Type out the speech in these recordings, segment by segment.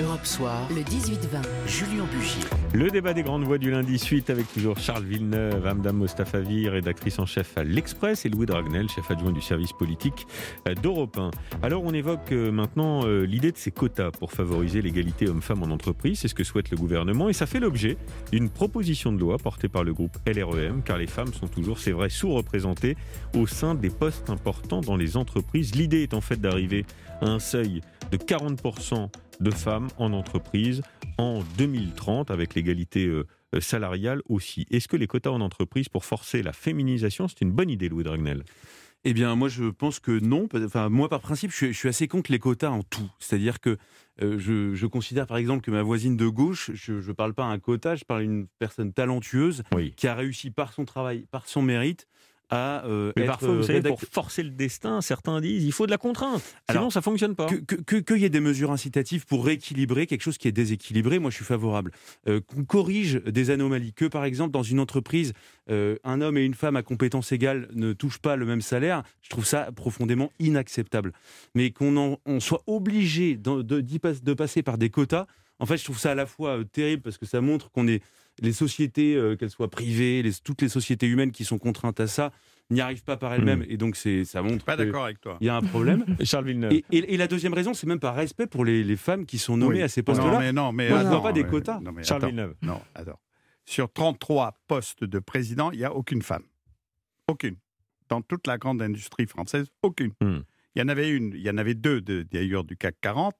Europe Soir, le 18-20, Julien Bugier. Le débat des grandes voix du lundi suite avec toujours Charles Villeneuve, Amdam Mostafavi, rédactrice en chef à l'Express, et Louis Dragnel, chef adjoint du service politique d'Europe 1. Alors on évoque euh, maintenant euh, l'idée de ces quotas pour favoriser l'égalité hommes-femmes en entreprise, c'est ce que souhaite le gouvernement, et ça fait l'objet d'une proposition de loi portée par le groupe LREM, car les femmes sont toujours, c'est vrai, sous-représentées au sein des postes importants dans les entreprises. L'idée est en fait d'arriver à un seuil de 40% de femmes en entreprise en 2030, avec l'égalité euh, salariale aussi. Est-ce que les quotas en entreprise pour forcer la féminisation, c'est une bonne idée, Louis Dragnel? Eh bien, moi, je pense que non. Enfin, moi, par principe, je suis, assez contre les quotas en tout. C'est-à-dire que euh, je, considère, par exemple, que ma voisine de gauche, je ne parle pas un quota, je parle d'une personne talentueuse qui a réussi par son travail, par son mérite, à euh, Mais parfois, vous savez, pour forcer le destin, certains disent il faut de la contrainte, sinon ça fonctionne pas. Qu'il que, que, y ait des mesures incitatives pour rééquilibrer quelque chose qui est déséquilibré, moi je suis favorable. Euh, qu'on corrige des anomalies, que par exemple dans une entreprise, euh, un homme et une femme à compétences égales ne touchent pas le même salaire, je trouve ça profondément inacceptable. Mais qu'on on soit obligé de, de, de passer par des quotas, en fait je trouve ça à la fois terrible parce que ça montre qu'on est les sociétés, euh, qu'elles soient privées, toutes les sociétés humaines qui sont contraintes à ça, n'y arrivent pas par elles-mêmes. Hmm. Et donc, ça montre pas d'accord avec toi. Il y a un problème. Charles Villeneuve. Et, la deuxième raison, c'est même par respect pour les, femmes qui sont nommées à ces postes-là. Non, mais non, mais Moi, je pas des quotas. Charles Villeneuve. Non, attends. Sur 33 postes de président, il n'y a aucune femme. Aucune. Dans toute la grande industrie française, aucune. Hmm. Il y en avait une, il y en avait deux d'ailleurs du CAC 40.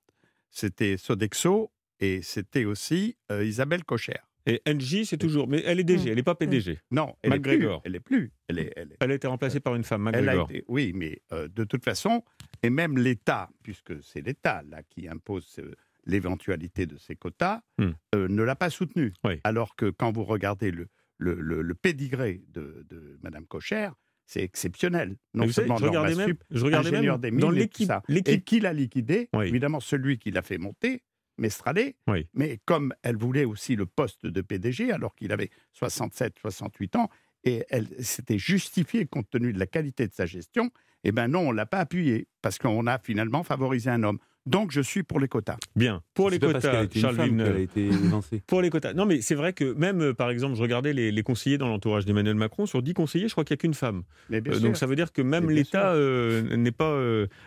C'était Sodexo et c'était aussi euh, Isabelle Cocher. Et NJ, c'est toujours. Mais elle est DG, mm. elle n'est pas PDG. Mm. Non, elle est plus. Elle est plus. Elle, est, elle, a été remplacée par une femme, McGregor. oui, mais euh, de toute façon, et même l'État, puisque c'est l'État là qui impose euh, l'éventualité de ces quotas, mm. euh, ne l'a pas soutenue. Alors que quand vous regardez le, le, le, pédigré de, de Mme Cocher, c'est exceptionnel. Non seulement savez, je regardais même, je regardais même des dans l'équipe. Et qui l'a liquidé? Évidemment, celui qui l'a fait monter, Mestralé, mais comme elle voulait aussi le poste de PDG, alors qu'il avait 67, 68 ans, et elle s'était justifiée compte tenu de la qualité de sa gestion, eh bien non, on ne l'a pas appuyé, parce qu'on a finalement favorisé un homme. Donc je suis pour les quotas. Bien. Pour les quotas, Charles A été pour les quotas. Non, mais c'est vrai que même, euh, par exemple, je regardais les, conseillers dans l'entourage d'Emmanuel Macron. Sur 10 conseillers, je crois qu'il n'y a qu'une femme. Euh, donc ça veut dire que même l'État euh, n'est pas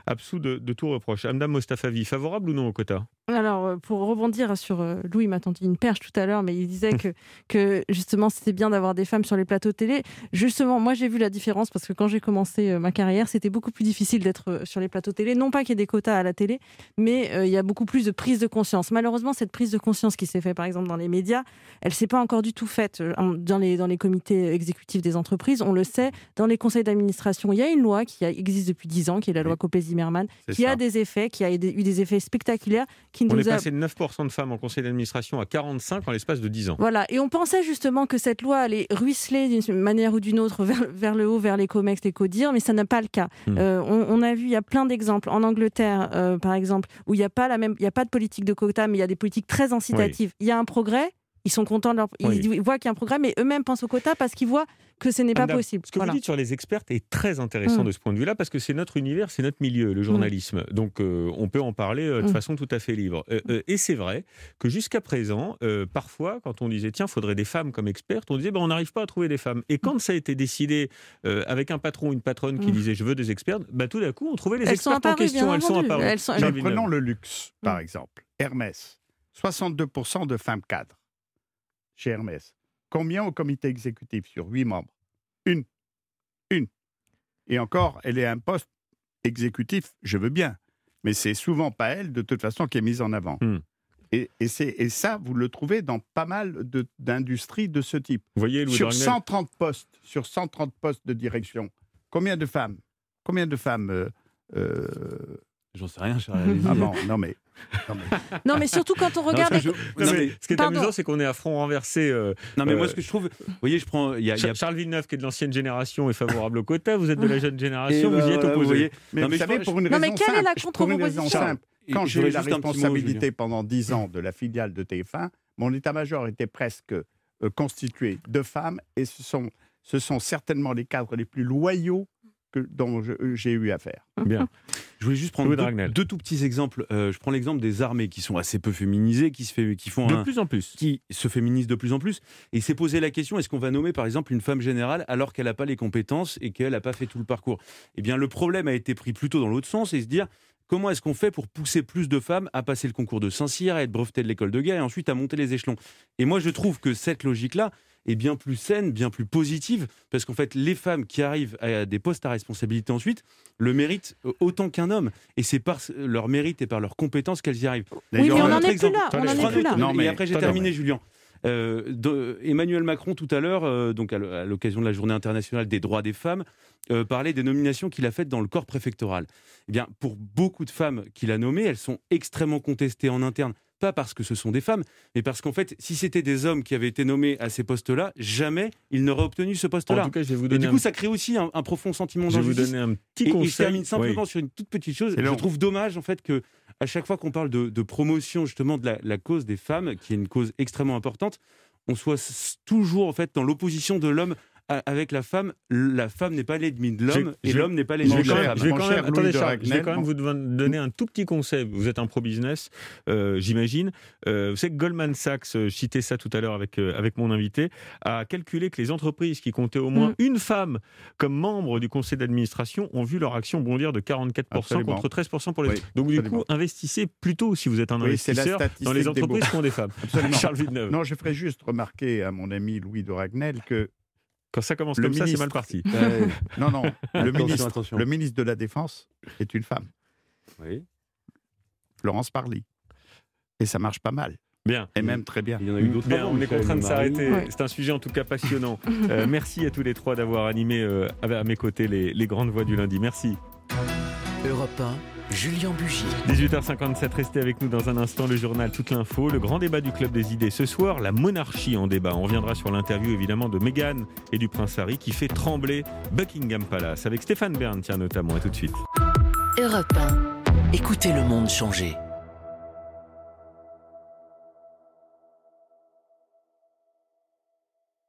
absous de, tout reproche. Amdam Mostafavi, favorable ou non aux quotas Alors, pour rebondir sur Louis m'a tendu une perche tout à l'heure, mais il disait que, que justement c'était bien d'avoir des femmes sur les plateaux télé. Justement, moi j'ai vu la différence parce que quand j'ai commencé ma carrière, c'était beaucoup plus difficile d'être sur les plateaux télé. Non pas qu'il y ait des quotas à la télé, mais euh, il y a beaucoup plus de prise de conscience. Malheureusement, cette prise de conscience qui s'est faite, par exemple, dans les médias, elle s'est pas encore du tout faite euh, dans les, dans les comités exécutifs des entreprises. On le sait, dans les conseils d'administration, il y a une loi qui existe depuis 10 ans, qui est la loi Copé-Zimmermann, qui a des effets, qui a eu des effets spectaculaires. Qui on est passé de 9% de femmes en conseil d'administration à 45 en l'espace de 10 ans. Voilà, et on pensait justement que cette loi allait ruisseler d'une manière ou d'une autre vers, vers, le haut, vers les COMEX, les CODIR, mais ça n'a pas le cas. Hmm. Euh, on, a vu, il y a plein d'exemples. En Angleterre, par exemple, où il n'y a pas la même, il y a pas de politique de quota, mais il y a des politiques très incitatives. Il y a un progrès, ils sont contents de leur... Ils voient qu'il y a un progrès, mais eux-mêmes pensent au quota parce qu'ils voient que ce n'est pas possible. Ce que vous dites sur les experts est très intéressant mm. de ce point de vue-là, parce que c'est notre univers, c'est notre milieu, le mm. journalisme. Donc euh, on peut en parler euh, de mm. façon tout à fait libre. Euh, et c'est vrai que jusqu'à présent, parfois, quand on disait, tiens, il faudrait des femmes comme expertes, on disait, ben, on n'arrive pas à trouver des femmes. Et quand ça a été décidé avec un patron ou une patronne qui disait, je veux des experts, ben, tout d'un coup, on trouvait les experts en question. Elles sont apparues. Prenons le luxe, par exemple. Hermès, 62% de femmes cadres chez Hermès. Combien au comité exécutif sur huit membres? Une. Une. Et encore, elle est un poste exécutif, je veux bien. Mais c'est souvent pas elle, de toute façon, qui est mise en avant. Hmm. Et, et, ça, vous le trouvez dans pas mal d'industries de, ce type. voyez, sur 130 postes, sur 130 postes de direction, combien de femmes? Combien de femmes euh, euh, J'en sais rien, Ah bon, non mais non, mais surtout quand on regarde. ce, qui est amusant, c'est qu'on est à front renversé. Euh, non, mais moi, ce que je trouve. Vous voyez, je prends. Y a, Charles Villeneuve, qui est de l'ancienne génération, est favorable au quota. Vous êtes de la jeune génération, vous y êtes opposé. Vous voyez. Mais, vous savez, pour une raison mais quelle est la contre-proposition Quand j'ai eu la responsabilité pendant 10 ans de la filiale de TF1, mon état-major était presque euh, constitué de femmes et ce sont, ce sont certainement les cadres les plus loyaux que, dont j'ai eu affaire. Bien. Je voulais juste prendre Louis deux, Dragnel. deux tout petits exemples. Euh, je prends l'exemple des armées qui sont assez peu féminisées, qui, se fait, qui font De un, plus en plus. qui se féminisent de plus en plus. Et il s'est posé la question est-ce qu'on va nommer par exemple une femme générale alors qu'elle n'a pas les compétences et qu'elle n'a pas fait tout le parcours? Eh bien, le problème a été pris plutôt dans l'autre sens et se dire comment est-ce qu'on fait pour pousser plus de femmes à passer le concours de Saint-Cyr, à être brevetées de l'école de guerre et ensuite à monter les échelons? Et moi, je trouve que cette logique-là est bien plus saine, bien plus positive, parce qu'en fait, les femmes qui arrivent à des postes à responsabilité ensuite le méritent autant qu'un homme. Et c'est par leur mérite et par leurs compétences qu'elles y arrivent. Oui, mais on n'en est plus là. On je est plus là. Non, mais- et après, j'ai terminé, Julien. Euh, de- Emmanuel Macron, tout à l'heure, euh, donc à l'occasion de la journée internationale des droits des femmes, euh, parlait des nominations qu'il a faites dans le corps préfectoral. Eh bien, pour beaucoup de femmes qu'il a nommées, elles sont extrêmement contestées en interne. Pas parce que ce sont des femmes, mais parce qu'en fait, si c'était des hommes qui avaient été nommés à ces postes-là, jamais ils n'auraient obtenu ce En poste-là. tout cas, je vais vous Et du un coup, ça crée aussi un, un profond sentiment Je vais vous d'injustice. donner un petit Et, et conseil. je termine simplement Oui. sur une toute petite chose. Je trouve dommage en fait que à chaque fois qu'on parle de, promotion justement de la, la cause des femmes, qui est une cause extrêmement importante, on soit toujours en fait dans l'opposition de l'homme avec la femme. La femme n'est pas l'ennemi de l'homme et l'homme n'est pas l'ennemi de la femme. je vais quand même- attendez, Charles, je vais Ragnel, quand même mon- vous don- donner un tout petit conseil. Vous êtes un pro-business, euh, j'imagine. Euh, vous savez que Goldman Sachs, euh, je citais ça tout à l'heure avec, euh, avec mon invité, a calculé que les entreprises qui comptaient au moins Mm. une femme comme membre du conseil d'administration ont vu leur action bondir de 44% Absolument. contre 13% pour les Oui, Donc du coup, investissez plutôt, si vous êtes un Oui, investisseur, dans les entreprises qui ont des femmes. Absolument. Charles Villeneuve. Non, je ferai juste remarquer à mon ami Louis de Ragnel que Quand ça commence Le comme ça, c'est ministre- mal parti. Non, non, le Attention, ministre, attention. le ministre de la Défense est une femme, Oui. Florence Parly, et ça marche pas mal, Bien. et même très bien. Il y en a eu d'autres Bien, on est contraint de s'arrêter. Ouais. C'est un sujet en tout cas passionnant. Euh, merci à tous les trois d'avoir animé euh, à mes côtés les, les grandes voix du lundi. Merci. Europe 1, Julien Bugier. 18h57, restez avec nous dans un instant le journal Toute l'info, le grand débat du Club des idées. Ce soir, la monarchie en débat. On reviendra sur l'interview évidemment de Meghan et du prince Harry qui fait trembler Buckingham Palace avec Stéphane Bern, tiens notamment. À tout de suite. Europe 1. Écoutez le monde changer.